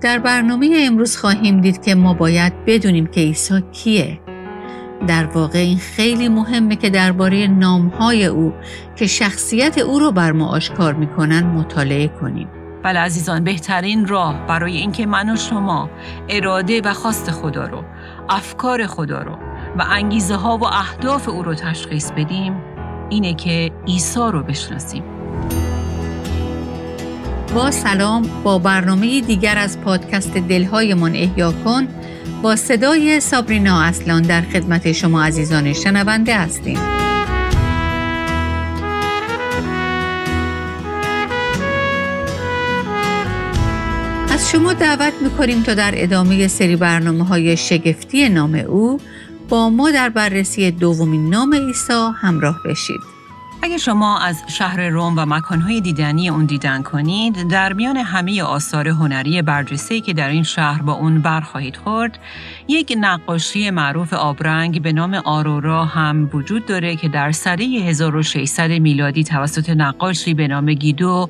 در برنامه امروز خواهیم دید که ما باید بدونیم که عیسی کیه. در واقع این خیلی مهمه که درباره نامهای او که شخصیت او رو بر ما آشکار می‌کنن مطالعه کنیم. بله عزیزان بهترین راه برای اینکه من و شما اراده و خواست خدا رو افکار خدا رو و انگیزه ها و اهداف او رو تشخیص بدیم اینه که عیسی رو بشناسیم. با سلام با برنامه دیگر از پادکست دلهایمان احیا کن با صدای سابرینا اصلان در خدمت شما عزیزان شنونده هستیم از شما دعوت می‌کنیم تا در ادامه سری برنامه های شگفتی نام او با ما در بررسی دومین نام عیسی همراه بشید. اگر شما از شهر روم و مکانهای دیدنی اون دیدن کنید، در میان همه آثار هنری برجسته که در این شهر با اون برخواهید خورد، یک نقاشی معروف آبرنگ به نام آرورا هم وجود داره که در سده 1600 میلادی توسط نقاشی به نام گیدو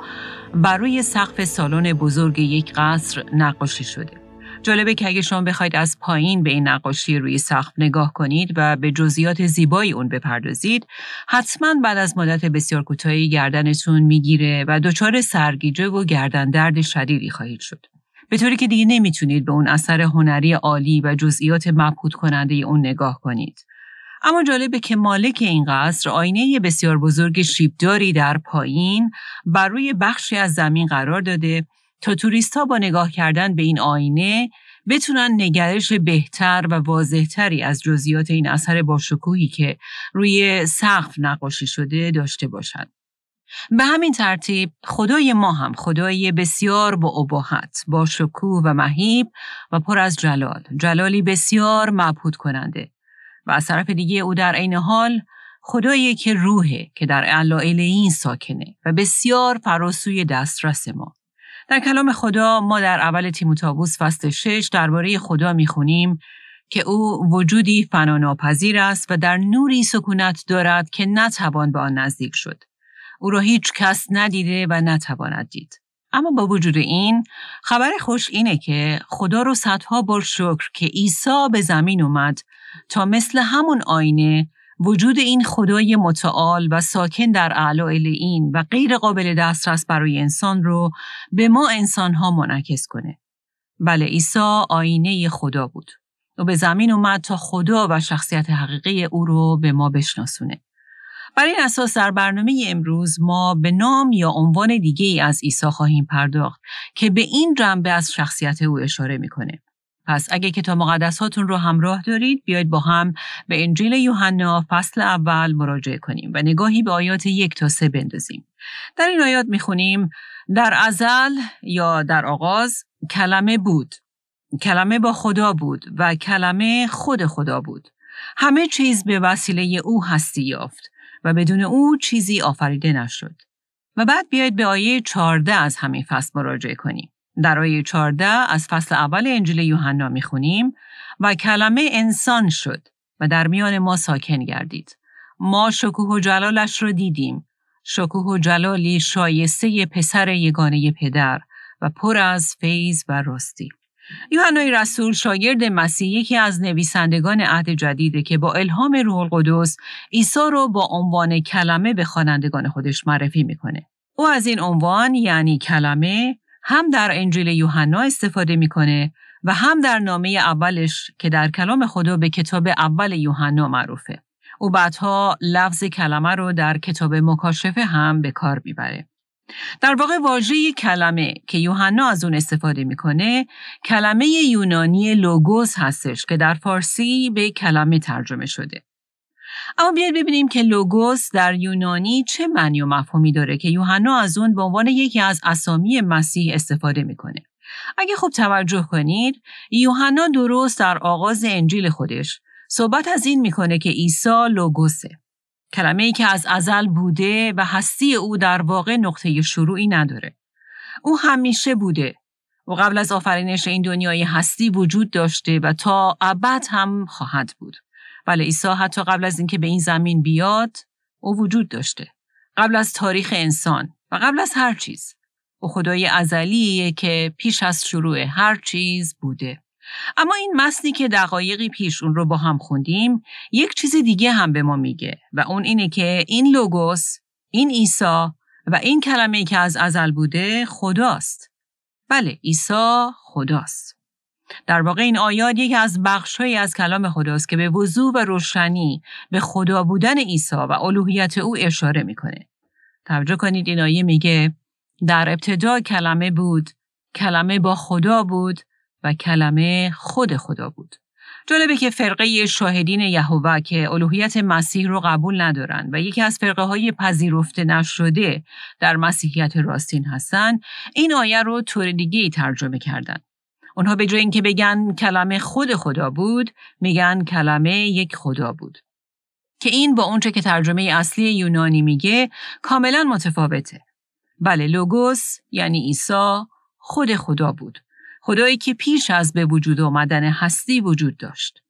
بر روی سقف سالن بزرگ یک قصر نقاشی شده. جالبه که اگه شما بخواید از پایین به این نقاشی روی سقف نگاه کنید و به جزئیات زیبای اون بپردازید حتما بعد از مدت بسیار کوتاهی گردنتون می‌گیره و دچار سرگیجه و گردن درد شدیدی خواهید شد. به طوری که دیگه نمی‌تونید به اون اثر هنری عالی و جزئیات مبهوت کننده اون نگاه کنید. اما جالبه که مالک این قصر آینه بسیار بزرگ شیبداری در پایین بر روی بخشی از زمین قرار داده تا توریست ها با نگاه کردن به این آینه بتونن نگرش بهتر و واضحتری از جزئیات این اثر باشکوهی که روی سقف نقاشی شده داشته باشند. به همین ترتیب خدای ما هم خدای بسیار با اباحت، با شکوه و مهیب و پر از جلال، جلالی بسیار مبهوت کننده و از طرف دیگه او در عین حال خدایی که روحه که در علائل این ساکنه و بسیار فراسوی دسترس ما. در کلام خدا ما در اول تیموتائوس فصل 6 درباره خدا می‌خونیم که او وجودی فناناپذیر است و در نوری سکونت دارد که نتوان به آن نزدیک شد. او را هیچ کس ندیده و نتواند دید. اما با وجود این خبر خوش اینه که خدا رو صدها بار شکر که عیسی به زمین اومد تا مثل همون آینه وجود این خدای متعال و ساکن در اعلائل این و غیر قابل دسترس برای انسان رو به ما انسان ها منعکس کنه. بله عیسی آینه خدا بود و به زمین اومد تا خدا و شخصیت حقیقی او رو به ما بشناسونه. بر این اساس در برنامه امروز ما به نام یا عنوان دیگه ای از عیسی خواهیم پرداخت که به این جنبه از شخصیت او اشاره می‌کنه. پس اگه کتاب مقدس هاتون رو همراه دارید بیاید با هم به انجیل یوحنا فصل اول مراجعه کنیم و نگاهی به آیات یک تا سه بندازیم. در این آیات می‌خونیم در ازل یا در آغاز کلمه بود. کلمه با خدا بود و کلمه خود خدا بود. همه چیز به وسیله او هستی یافت و بدون او چیزی آفریده نشد. و بعد بیاید به آیه 14 از همین فصل مراجعه کنیم. در آیه 14 از فصل اول انجیل یوحنا می‌خونیم و کلمه انسان شد و در میان ما ساکن گردید. ما شکوه و جلالش را دیدیم. شکوه و جلالی شایسته پسر یگانه پدر و پر از فیض و راستی. یوحنای رسول شاگرد مسیح یکی از نویسندگان عهد جدیده که با الهام روح القدس عیسی رو با عنوان کلمه به خوانندگان خودش معرفی می‌کنه. او از این عنوان یعنی کلمه هم در انجیل یوحنا استفاده می‌کنه و هم در نامه اولش که در کلام خدا به کتاب اول یوحنا معروفه. او بعدها لفظ کلمه رو در کتاب مکاشفه هم به کار می‌بره. در واقع واژه کلمه که یوحنا از اون استفاده می‌کنه کلمه یونانی لوگوس هستش که در فارسی به کلمه ترجمه شده. اما بیاید ببینیم که لوگوس در یونانی چه معنی و مفهومی داره که یوحنا از اون به عنوان یکی از اسامی مسیح استفاده می‌کنه. اگه خوب توجه کنید، یوحنا درست در آغاز انجیل خودش صحبت از این می‌کنه که عیسی لوگوسه. کلمه ای که از ازل بوده و هستی او در واقع نقطه شروعی نداره. او همیشه بوده و قبل از آفرینش این دنیای هستی وجود داشته و تا ابد هم خواهد بود. بله عیسی حتی قبل از اینکه به این زمین بیاد او وجود داشته قبل از تاریخ انسان و قبل از هر چیز او خدای ازلیه که پیش از شروع هر چیز بوده. اما این متنی که دقایقی پیش اون رو با هم خوندیم یک چیز دیگه هم به ما میگه و اون اینه که این لوگوس، این عیسی و این کلمه که از ازل بوده خداست. بله عیسی خداست. در واقع این آیات یکی از بخشهایی از کلام خداست که به وضوح و روشنی به خدا بودن عیسی و الوهیت او اشاره می‌کنه. توجه کنید این آیه میگه در ابتدا کلمه بود، کلمه با خدا بود و کلمه خود خدا بود. جالبه که فرقه شاهدین یهوه که الوهیت مسیح رو قبول ندارن و یکی از فرقه های پذیرفته نشده در مسیحیت راستین هستن این آیه رو طور دیگه ترجمه کردن. اونها به جای اینکه بگن کلمه خود خدا بود میگن کلمه یک خدا بود. که این با اونچه که ترجمه اصلی یونانی میگه کاملا متفاوته. بله لوگوس یعنی عیسی خود خدا بود. خدایی که پیش از به وجود آمدن هستی وجود داشت.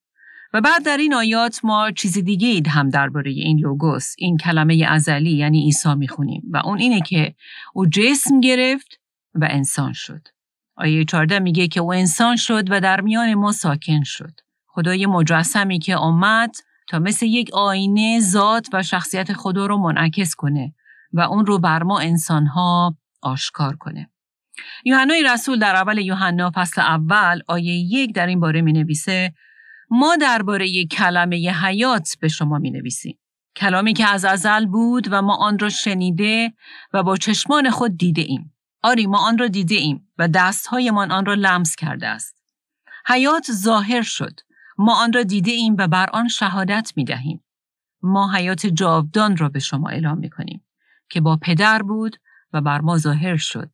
و بعد در این آیات ما چیز دیگه اید هم درباره این لوگوس، این کلمه ازلی یعنی عیسی می‌خونیم و اون اینه که او جسم گرفت و انسان شد. آیه 14 میگه که او انسان شد و در میان ما ساکن شد. خدای مجسمی که آمد تا مثل یک آینه ذات و شخصیت خدا رو منعکس کنه و اون رو بر ما انسانها آشکار کنه. یوحنای رسول در اول یوحنا فصل اول آیه یک در این باره می نویسه ما درباره کلمه حیات به شما می نویسیم. کلامی که از ازل بود و ما آن را شنیده و با چشمان خود دیده ایم. آری ما آن را دیده ایم و دستهایمان آن را لمس کرده است. حیات ظاهر شد. ما آن را دیده ایم و بر آن شهادت می دهیم. ما حیات جاودان را به شما اعلام می کنیم که با پدر بود و بر ما ظاهر شد.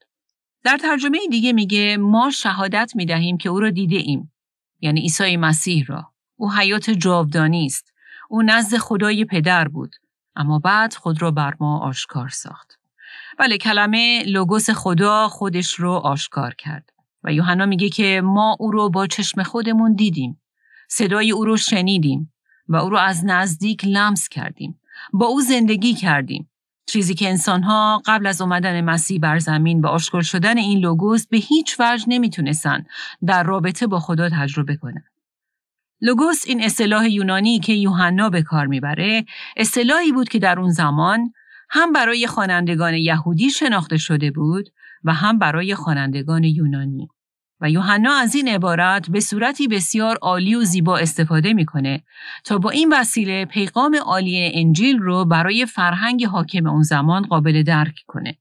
در ترجمه دیگه میگه ما شهادت می دهیم که او را دیده ایم. یعنی عیسی مسیح را. او حیات جاودانی است. او نزد خدای پدر بود. اما بعد خود را بر ما آشکار ساخت. بله کلمه لوگوس خدا خودش رو آشکار کرد. و یوحنا میگه که ما او رو با چشم خودمون دیدیم. صدای او رو شنیدیم و او رو از نزدیک لمس کردیم. با او زندگی کردیم. چیزی که انسانها قبل از اومدن مسیح بر زمین و آشکار شدن این لوگوس به هیچ وجه نمی‌تونستن در رابطه با خدا تجربه کنند. لوگوس این اصطلاح یونانی که یوحنا به کار می‌بره اصطلاحی بود که در اون زمان هم برای خوانندگان یهودی شناخته شده بود و هم برای خوانندگان یونانی. و یوحنا از این عبارت به صورتی بسیار عالی و زیبا استفاده می‌کنه تا با این وسیله پیغام عالی انجیل رو برای فرهنگ حاکم اون زمان قابل درک کنه.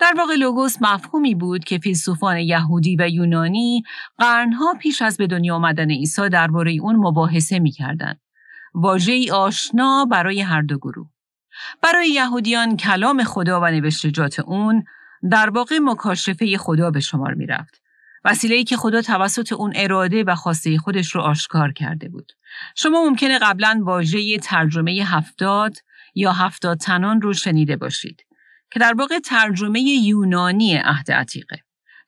در واقع لوگوس مفهومی بود که فیلسوفان یهودی و یونانی قرنها پیش از به دنیا آمدن عیسی درباره اون مباحثه می‌کردند. واژه‌ای آشنا برای هر دو گروه. برای یهودیان کلام خدا و نوشتجات اون در واقع مکاشفه خدا به شمار می‌رفت. وسیله‌ای که خدا توسط اون اراده و خواسته خودش رو آشکار کرده بود. شما ممکنه قبلا واژه ترجمه هفتاد یا هفتاد تنان رو شنیده باشید که در واقع ترجمه یونانی عهد عتیقه.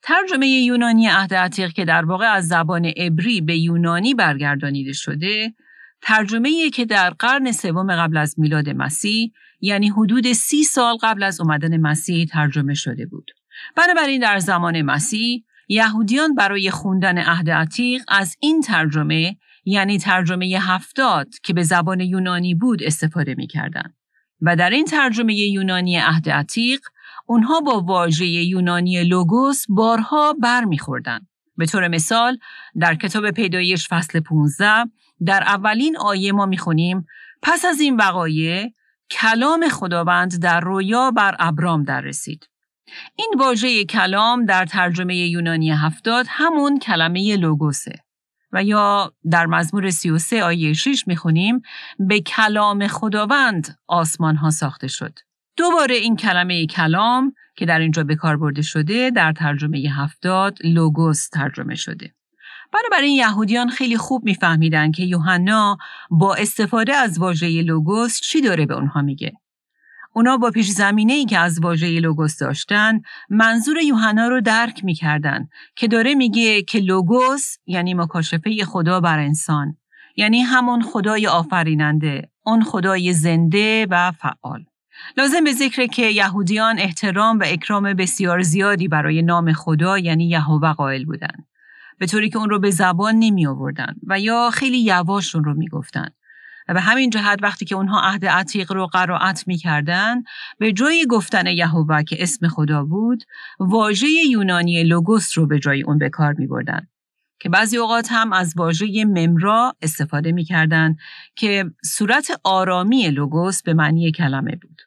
ترجمه یونانی عهد عتیق که در واقع از زبان عبری به یونانی برگردانیده شده، ترجمه که در قرن سوم قبل از میلاد مسیح یعنی حدود سی سال قبل از اومدن مسیح ترجمه شده بود. بنابراین در زمان مسیح یهودیان برای خوندن عهد عتیق از این ترجمه یعنی ترجمه هفتاد که به زبان یونانی بود استفاده می کردن. و در این ترجمه یونانی عهد عتیق اونها با واژه یونانی لوگوس بارها بر خوردن. به طور مثال در کتاب پیدایش فصل 15 در اولین آیه ما می‌خونیم پس از این وقایع کلام خداوند در رویا بر ابرام در رسید. این واژه کلام در ترجمه یونانی هفتاد همون کلمه لوگوسه و یا در مزمور 33 آیه 6 می‌خونیم به کلام خداوند آسمان ها ساخته شد. دوباره این کلمه کلام که در اینجا به کار برده شده در ترجمه هفتاد لوگوس ترجمه شده. بنابراین یهودیان خیلی خوب میفهمیدن که یوحنا با استفاده از واژه لوگوس چی داره به اونها میگه. اونا با پیش زمینه ای که از واژه لوگوس داشتن منظور یوحنا رو درک می‌کردن که داره میگه که لوگوس یعنی مکاشفه خدا بر انسان یعنی همون خدای آفریننده اون خدای زنده و فعال لازم به ذکر که یهودیان احترام و اکرام بسیار زیادی برای نام خدا یعنی یهوه قائل بودند. به طوری که اون رو به زبان نمی آوردن و یا خیلی یواش اون رو می گفتن. و به همین جهت وقتی که اونها عهد عتیق رو قرائت می‌کردن به جای گفتن یهوه که اسم خدا بود واژه یونانی لوگوس رو به جای اون به کار می بردن. که بعضی اوقات هم از واژه ممرا استفاده می‌کردند که صورت آرامی لوگوس به معنی کلمه بود.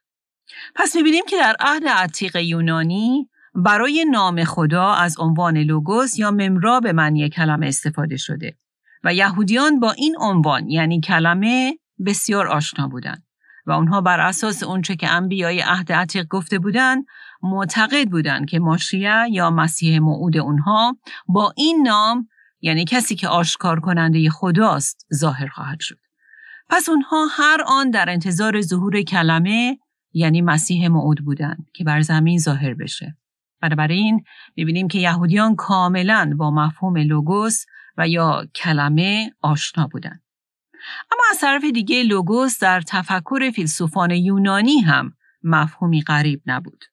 پس می‌بینیم که در عهد عتیق یونانی برای نام خدا از عنوان لوگوس یا ممرا به معنی کلمه استفاده شده و یهودیان با این عنوان یعنی کلمه بسیار آشنا بودند و اونها بر اساس اونچه که انبیای عهد عتیق گفته بودند معتقد بودند که ماشیه یا مسیح موعود اونها با این نام یعنی کسی که آشکار کننده خداست ظاهر خواهد شد. پس اونها هر آن در انتظار ظهور کلمه یعنی مسیح موعود بودند که بر زمین ظاهر بشه. بنابراین می‌بینیم که یهودیان کاملا با مفهوم لوگوس و یا کلمه آشنا بودند. اما از طرف دیگه لوگوس در تفکر فیلسوفان یونانی هم مفهومی غریب نبود.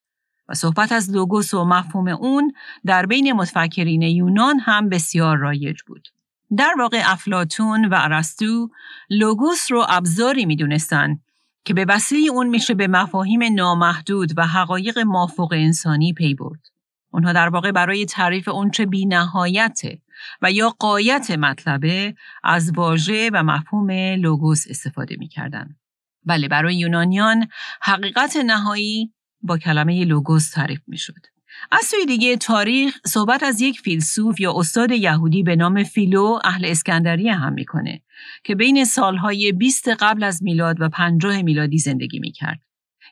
و صحبت از لوگوس و مفهوم اون در بین متفکرین یونان هم بسیار رایج بود. در واقع افلاتون و ارسطو لوگوس رو ابزاری می‌دونستند که به وسیله اون میشه به مفاهیم نامحدود و حقایق مافوق انسانی پی برد. اونها در واقع برای تعریف اونچه بی نهایته و یا غایت مطلبه از واژه و مفهوم لوگوس استفاده می‌کردن. بله برای یونانیان حقیقت نهایی با کلمه لوگوس تعریف می‌شد. از سوی دیگه تاریخ صحبت از یک فیلسوف یا استاد یهودی به نام فیلو اهل اسکندریه هم می‌کنه که بین سالهای 20 قبل از میلاد و 50 میلادی زندگی می‌کرد.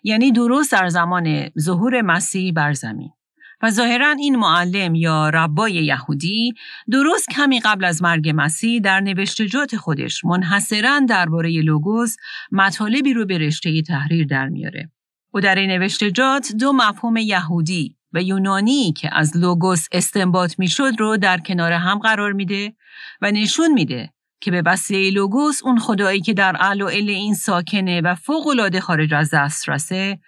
یعنی درست در زمان ظهور مسیح بر زمین. و ظاهرا این معلم یا ربای یهودی درست کمی قبل از مرگ مسیح در نوشتجات خودش منحصرا درباره لوگوس مطالبی رو به رشته تحریر در میاره. او در این نوشتجات دو مفهوم یهودی و یونانی که از لوگوس استنباط می‌شد رو در کنار هم قرار میده و نشون میده که به وسیله لوگوس اون خدایی که در ال این ساکنه و فوق العاده خارج از دسترسه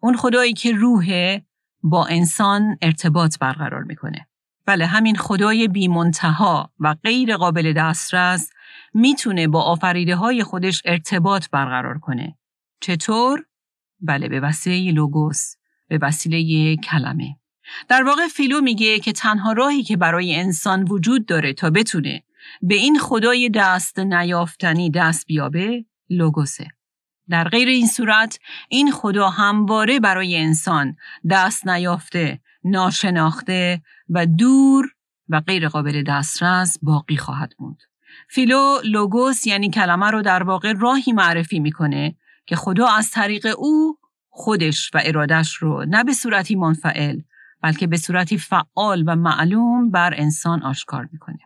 اون خدایی که روحه با انسان ارتباط برقرار می‌کنه. بله همین خدای بی منتها و غیر قابل دسترس می‌تونه با آفریده های خودش ارتباط برقرار کنه. چطور؟ بله به وسیله لوگوس. به وسیله کلمه. در واقع فیلو میگه که تنها راهی که برای انسان وجود داره تا بتونه به این خدای دست نیافتنی دست بیابه لوگوسه. در غیر این صورت این خدا همواره برای انسان دست نیافته ناشناخته و دور و غیر قابل دسترس باقی خواهد موند. فیلو لوگوس یعنی کلمه رو در واقع راهی معرفی می‌کنه که خدا از طریق او خودش و ارادش رو نه به صورتی منفعل بلکه به صورتی فعال و معلوم بر انسان آشکار می‌کنه.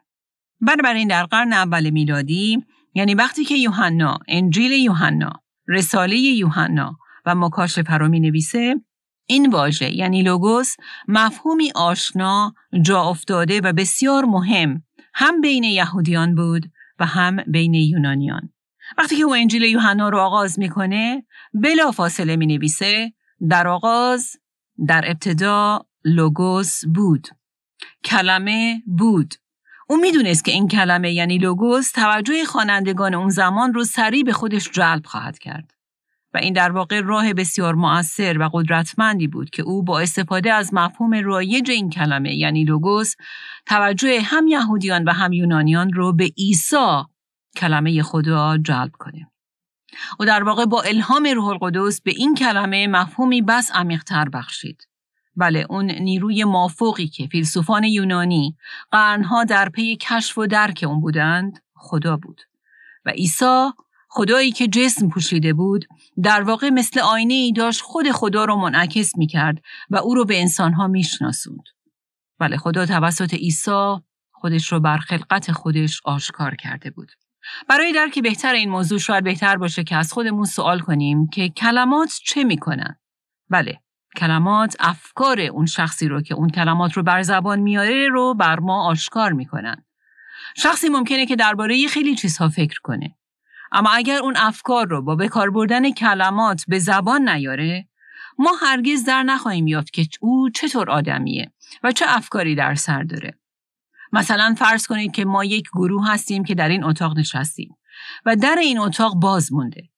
بنابراین در قرن اول میلادی یعنی وقتی که یوحنا انجیل یوحنا رساله یوحنا و مکاشفه رو می نویسه این واژه یعنی لوگوس مفهومی آشنا جا افتاده و بسیار مهم هم بین یهودیان بود و هم بین یونانیان وقتی که او انجیل یوحنا رو آغاز می‌کنه بلا فاصله می نویسه در آغاز در ابتدا لوگوس بود. کلمه بود. او می‌دونست که این کلمه یعنی لوگوس توجه خوانندگان اون زمان رو سریع به خودش جلب خواهد کرد. و این در واقع راه بسیار مؤثر و قدرتمندی بود که او با استفاده از مفهوم رایج این کلمه یعنی لوگوس توجه هم یهودیان و هم یونانیان رو به عیسی کلمه خدا جلب کنه. و در واقع با الهام روح القدس به این کلمه مفهومی بس عمیقتر بخشید. بله اون نیروی مافوقی که فیلسوفان یونانی قرنها در پی کشف و درک اون بودند خدا بود. و عیسی خدایی که جسم پوشیده بود در واقع مثل آینه ای داشت خود خدا رو منعکس می کرد و او رو به انسانها می شناسوند. بله خدا توسط عیسی خودش رو بر خلقت خودش آشکار کرده بود. برای درک بهتر این موضوع شاید بهتر باشه که از خودمون سوال کنیم که کلمات چه می‌کنن؟ بله، کلمات افکار اون شخصی رو که اون کلمات رو بر زبان میاره رو بر ما آشکار می‌کنن. شخصی ممکنه که درباره خیلی چیزها فکر کنه. اما اگر اون افکار رو با بکار بردن کلمات به زبان نیاره ما هرگز در نخواهیم یافت که او چطور آدمیه و چه افکاری در سر داره. مثلا فرض کنید که ما یک گروه هستیم که در این اتاق نشستیم و در این اتاق باز مونده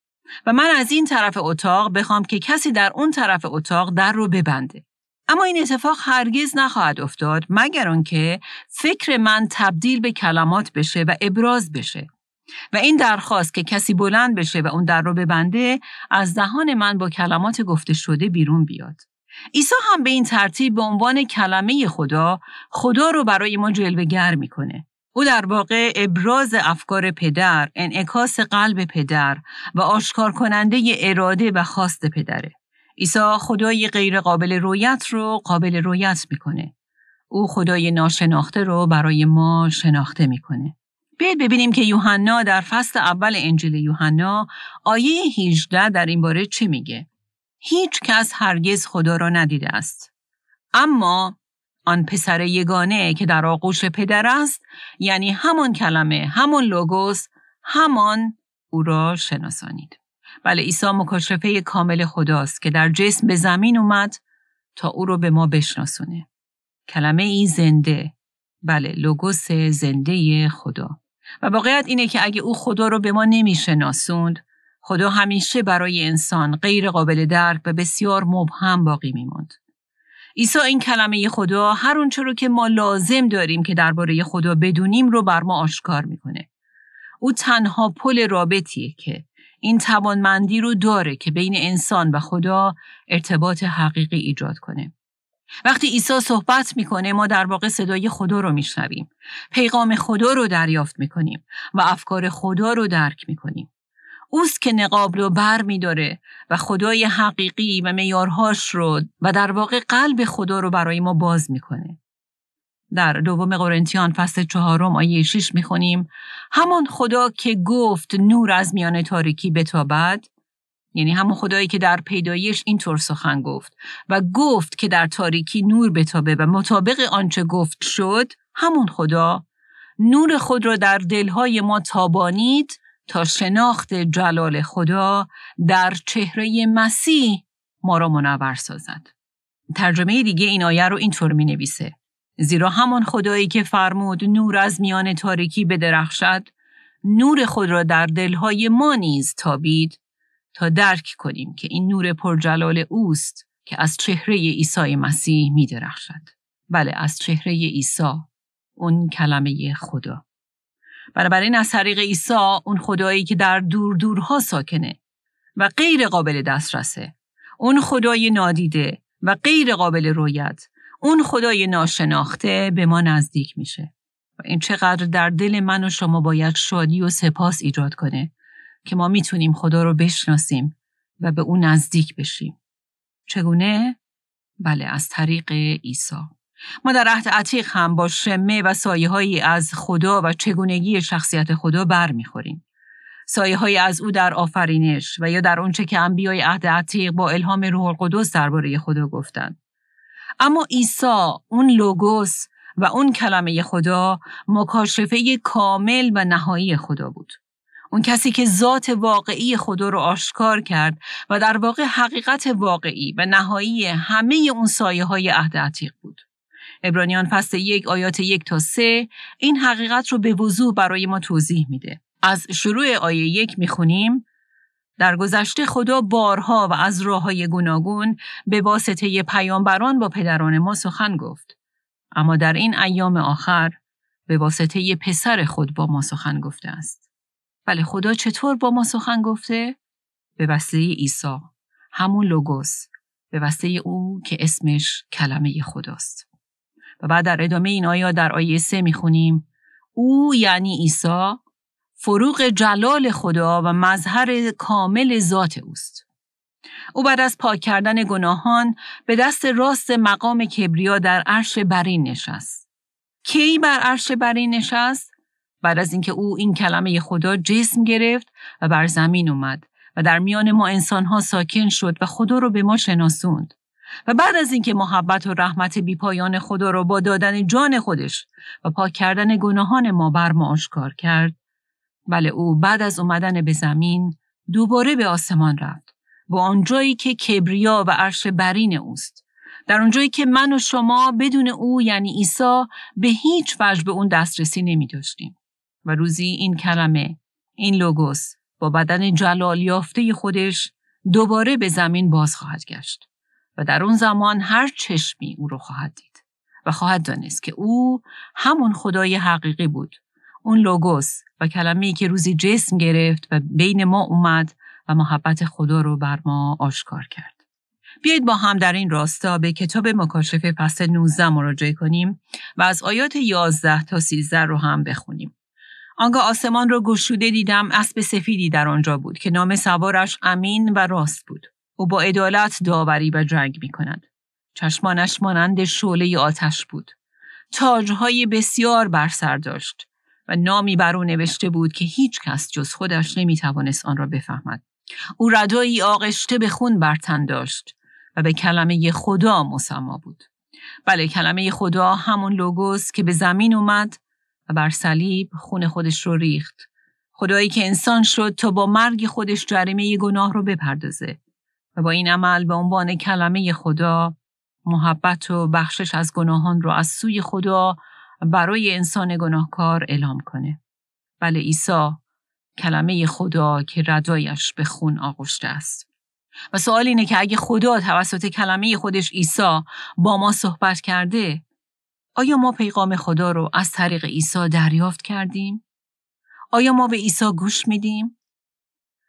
و من از این طرف اتاق بخوام که کسی در اون طرف اتاق در رو ببنده. اما این اتفاق هرگز نخواهد افتاد مگر آنکه فکر من تبدیل به کلمات بشه و ابراز بشه و این درخواست که کسی بلند بشه و اون در رو ببنده از دهان من با کلمات گفته شده بیرون بیاد. عیسی هم به این ترتیب به عنوان کلمه خدا خدا رو برای ما جلوگر می‌کنه. او در واقع ابراز افکار پدر، انعکاس قلب پدر و آشکار کننده اراده و خواست پدره. عیسی خدای غیر قابل رویت رو قابل رویت می‌کنه. او خدای ناشناخته رو برای ما شناخته می‌کنه. بیاید ببینیم که یوحنا در فصل اول انجیل یوحنا آیه 18 در این باره چی میگه؟ هیچ کس هرگز خدا را ندیده است. اما آن پسر یگانه که در آغوش پدر است یعنی همان کلمه همان لوگوس همان او را شناسانید. بله عیسی مکاشفه کامل خداست که در جسم به زمین اومد تا او رو به ما بشناسونه. کلمه ای زنده بله لوگوس زنده خدا و واقعیت اینه که اگه او خدا رو به ما نمیشناسوند خدا همیشه برای انسان غیر قابل درک و بسیار مبهم باقی میموند. عیسی این کلمه خدا هر اونچه رو که ما لازم داریم که درباره خدا بدونیم رو بر ما آشکار می‌کنه. او تنها پل رابطیه که این توانمندی رو داره که بین انسان و خدا ارتباط حقیقی ایجاد کنه. وقتی عیسی صحبت می‌کنه ما در واقع صدای خدا رو میشنویم. پیغام خدا رو دریافت می‌کنیم و افکار خدا رو درک می‌کنیم. اوست که نقاب رو بر میداره و خدای حقیقی و میارهاش رو و در واقع قلب خدا رو برای ما باز می‌کنه. در دوم قرنتیان فصل چهارم آیه 6 می‌خونیم همان خدا که گفت نور از میان تاریکی بتابد یعنی همون خدایی که در پیدایش اینطور سخن گفت و گفت که در تاریکی نور بتابه و مطابق آنچه گفت شد همون خدا نور خود را در دلهای ما تابانید تا شناخت جلال خدا در چهره مسیح ما را منور سازد. ترجمه دیگه این آیه رو اینطور می نویسه. زیرا همان خدایی که فرمود نور از میان تاریکی بدرخشد نور خود را در دلهای ما نیز تابید تا درک کنیم که این نور پرجلال اوست که از چهره عیسی مسیح می درخشد. بله از چهره عیسی اون کلمه خدا. بنابراین از طریق عیسی اون خدایی که در دور دورها ساکنه و غیر قابل دسترسه اون خدای نادیده و غیر قابل رویت اون خدای ناشناخته به ما نزدیک میشه و این چقدر در دل من و شما باید شادی و سپاس ایجاد کنه که ما می‌تونیم خدا رو بشناسیم و به اون نزدیک بشیم. چگونه؟ بله از طریق عیسی. ما در عهد عتیق هم با شمه و سایه هایی از خدا و چگونگی شخصیت خدا بر می‌خوریم. سایه های از او در آفرینش و یا در اونچه که انبیای عهد عتیق با الهام روح القدس درباره خدا گفتند. اما عیسی اون لوگوس و اون کلمه خدا مکاشفه کامل و نهایی خدا بود. اون کسی که ذات واقعی خدا رو آشکار کرد و در واقع حقیقت واقعی و نهایی همه اون سایه های عهد عتیق بود. ابرانیان فصل یک آیات یک تا سه این حقیقت رو به وضوح برای ما توضیح میده. از شروع آیه یک می‌خونیم در گذشته خدا بارها و از راه های گوناگون به واسطه پیامبران با پدران ما سخن گفت. اما در این ایام آخر به واسطه پسر خود با ما سخن گفته است. بله خدا چطور با ما سخن گفته؟ به وسیله عیسی، همون لوگوس، به وسیله او که اسمش کلمه خداست. و بعد در ادامه این آیا در آیه سه می‌خونیم او یعنی عیسی فروغ جلال خدا و مظهر کامل ذات اوست. او بعد از پاک کردن گناهان به دست راست مقام کبریا در عرش برین نشست. کی بر عرش برین نشست؟ بعد از اینکه او این کلمه خدا جسم گرفت و بر زمین اومد و در میان ما انسانها ساکن شد و خدا رو به ما شناسوند. و بعد از اینکه محبت و رحمت بیپایان خدا را با دادن جان خودش و پاک کردن گناهان ما بر ما آشکار کرد بله او بعد از اومدن به زمین دوباره به آسمان رفت به آنجایی که کبریا و عرش برین اوست در اونجایی که من و شما بدون او یعنی عیسی به هیچ وجه به اون دسترسی نمی داشتیم. و روزی این کلمه این لوگوس با بدن جلال یافته خودش دوباره به زمین باز خواهد گشت و در اون زمان هر چشمی او رو خواهد دید و خواهد دانست که او همون خدای حقیقی بود اون لوگوس و کلمه‌ای که روزی جسم گرفت و بین ما اومد و محبت خدا رو بر ما آشکار کرد. بیایید با هم در این راستا به کتاب مکاشفه فصل 19 مراجعه کنیم و از آیات 11 تا 13 رو هم بخونیم. آنگاه آسمان را گشوده دیدم اسب سفیدی در آنجا بود که نام سوارش امین و راست بود او با عدالت داوری و جنگ می کند. چشمانش مانند شعله آتش بود. تاجهای بسیار بر سر داشت و نامی بر او نوشته بود که هیچ کس جز خودش نمی توانست آن را بفهمد. او ردایی آغشته به خون بر تن داشت و به کلمه خدا مسما بود. بله کلمه خدا همون لوگوس که به زمین اومد و بر صلیب خون خودش رو ریخت. خدایی که انسان شد تا با مرگ خودش جریمه گناه رو بپردازه و با این عمل به عنوان کلمه خدا محبت و بخشش از گناهان رو از سوی خدا برای انسان گناهکار اعلام کنه. بله عیسی کلمه خدا که ردایش به خون آغشته است. و سوال اینه که اگه خدا توسط کلمه خودش عیسی با ما صحبت کرده آیا ما پیغام خدا رو از طریق عیسی دریافت کردیم؟ آیا ما به عیسی گوش میدیم؟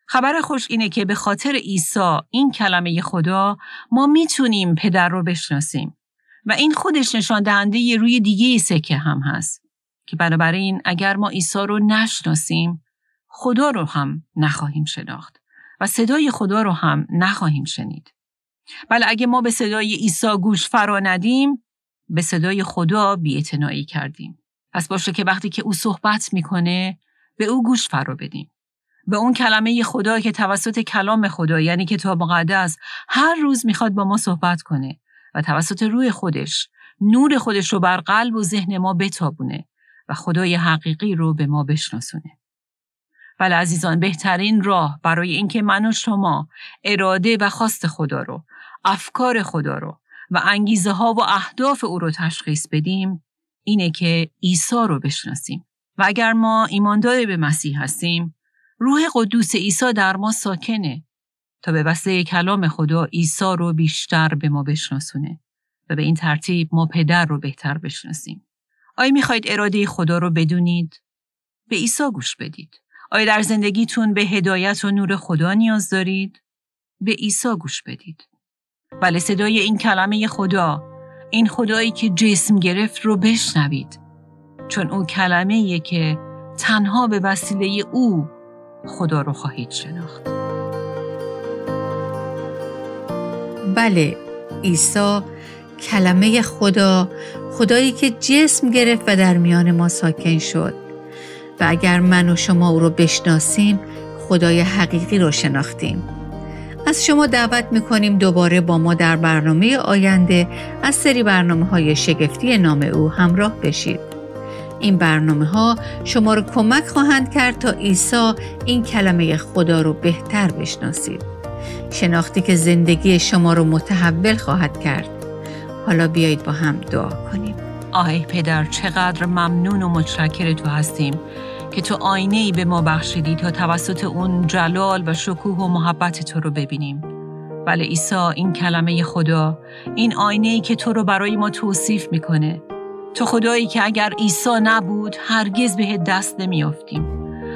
خبر خوش اینه که به خاطر عیسی این کلمه خدا ما می‌تونیم پدر رو بشناسیم و این خودش نشان دهنده روی دیگه سکه هم هست که بنابراین اگر ما عیسی رو نشناسیم خدا رو هم نخواهیم شناخت و صدای خدا رو هم نخواهیم شنید. بله اگه ما به صدای عیسی گوش فرا ندیم به صدای خدا بیعتنائی کردیم. پس باشه که وقتی که او صحبت می‌کنه به او گوش فرا بدیم. به اون کلمه خدا که توسط کلام خدا یعنی کتاب مقدس هر روز می‌خواد با ما صحبت کنه و توسط روی خودش نور خودش رو بر قلب و ذهن ما بتابونه و خدای حقیقی رو به ما بشناسونه. ولی عزیزان بهترین راه برای اینکه من و شما اراده و خواست خدا رو افکار خدا رو و انگیزه ها و اهداف او رو تشخیص بدیم اینه که عیسی رو بشناسیم و اگر ما ایماندار به مسیح هستیم روح قدوس عیسی در ما ساکنه تا به وسیله کلام خدا عیسی رو بیشتر به ما بشناسونه و به این ترتیب ما پدر رو بهتر بشناسیم. آیا می‌خواید اراده خدا رو بدونید؟ به عیسی گوش بدید. آیا در زندگیتون به هدایت و نور خدا نیاز دارید؟ به عیسی گوش بدید. بله صدای این کلمه خدا این خدایی که جسم گرفت رو بشنوید. چون او کلمه که تنها به وسیله او خدا رو خواهید شناخت. بله عیسی کلمه خدا خدایی که جسم گرفت و در میان ما ساکن شد. و اگر من و شما او رو بشناسیم خدای حقیقی رو شناختیم. از شما دعوت می‌کنیم دوباره با ما در برنامه آینده از سری برنامه های شگفتی نام او همراه بشید. این برنامه ها شما رو کمک خواهند کرد تا عیسی این کلمه خدا رو بهتر بشناسید. شناختی که زندگی شما رو متحول خواهد کرد. حالا بیایید با هم دعا کنیم. آی پدر چقدر ممنون و متشکر تو هستیم که تو آینه ای به ما بخشیدی تا توسط اون جلال و شکوه و محبت تو رو ببینیم. بله عیسی این کلمه خدا این آینه ای که تو رو برای ما توصیف می‌کنه. تو خدایی که اگر عیسی نبود هرگز به دست نمیافتیم.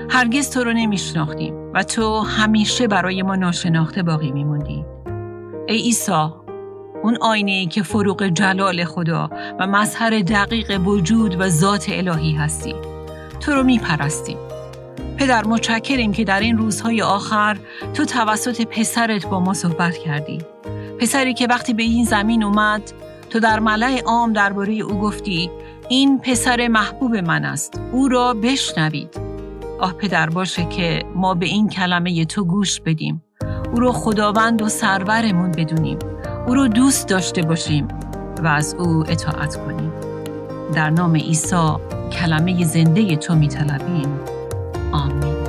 هرگز تو رو نمیشناختیم و تو همیشه برای ما ناشناخته باقی میموندی. ای عیسی اون آینه ای که فروغ جلال خدا و مظهر دقیق وجود و ذات الهی هستی. تو رو میپرستیم. پدر متشکریم که در این روزهای آخر تو توسط پسرت با ما صحبت کردی. پسری که وقتی به این زمین اومد تو در ملع عام درباره او گفتی این پسر محبوب من است. او را بشنوید. آه پدر باشه که ما به این کلمه تو گوش بدیم. او رو خداوند و سرورمون بدونیم. او رو دوست داشته باشیم و از او اطاعت کنیم. در نام عیسی کلمه زنده تو میطلبیم آمین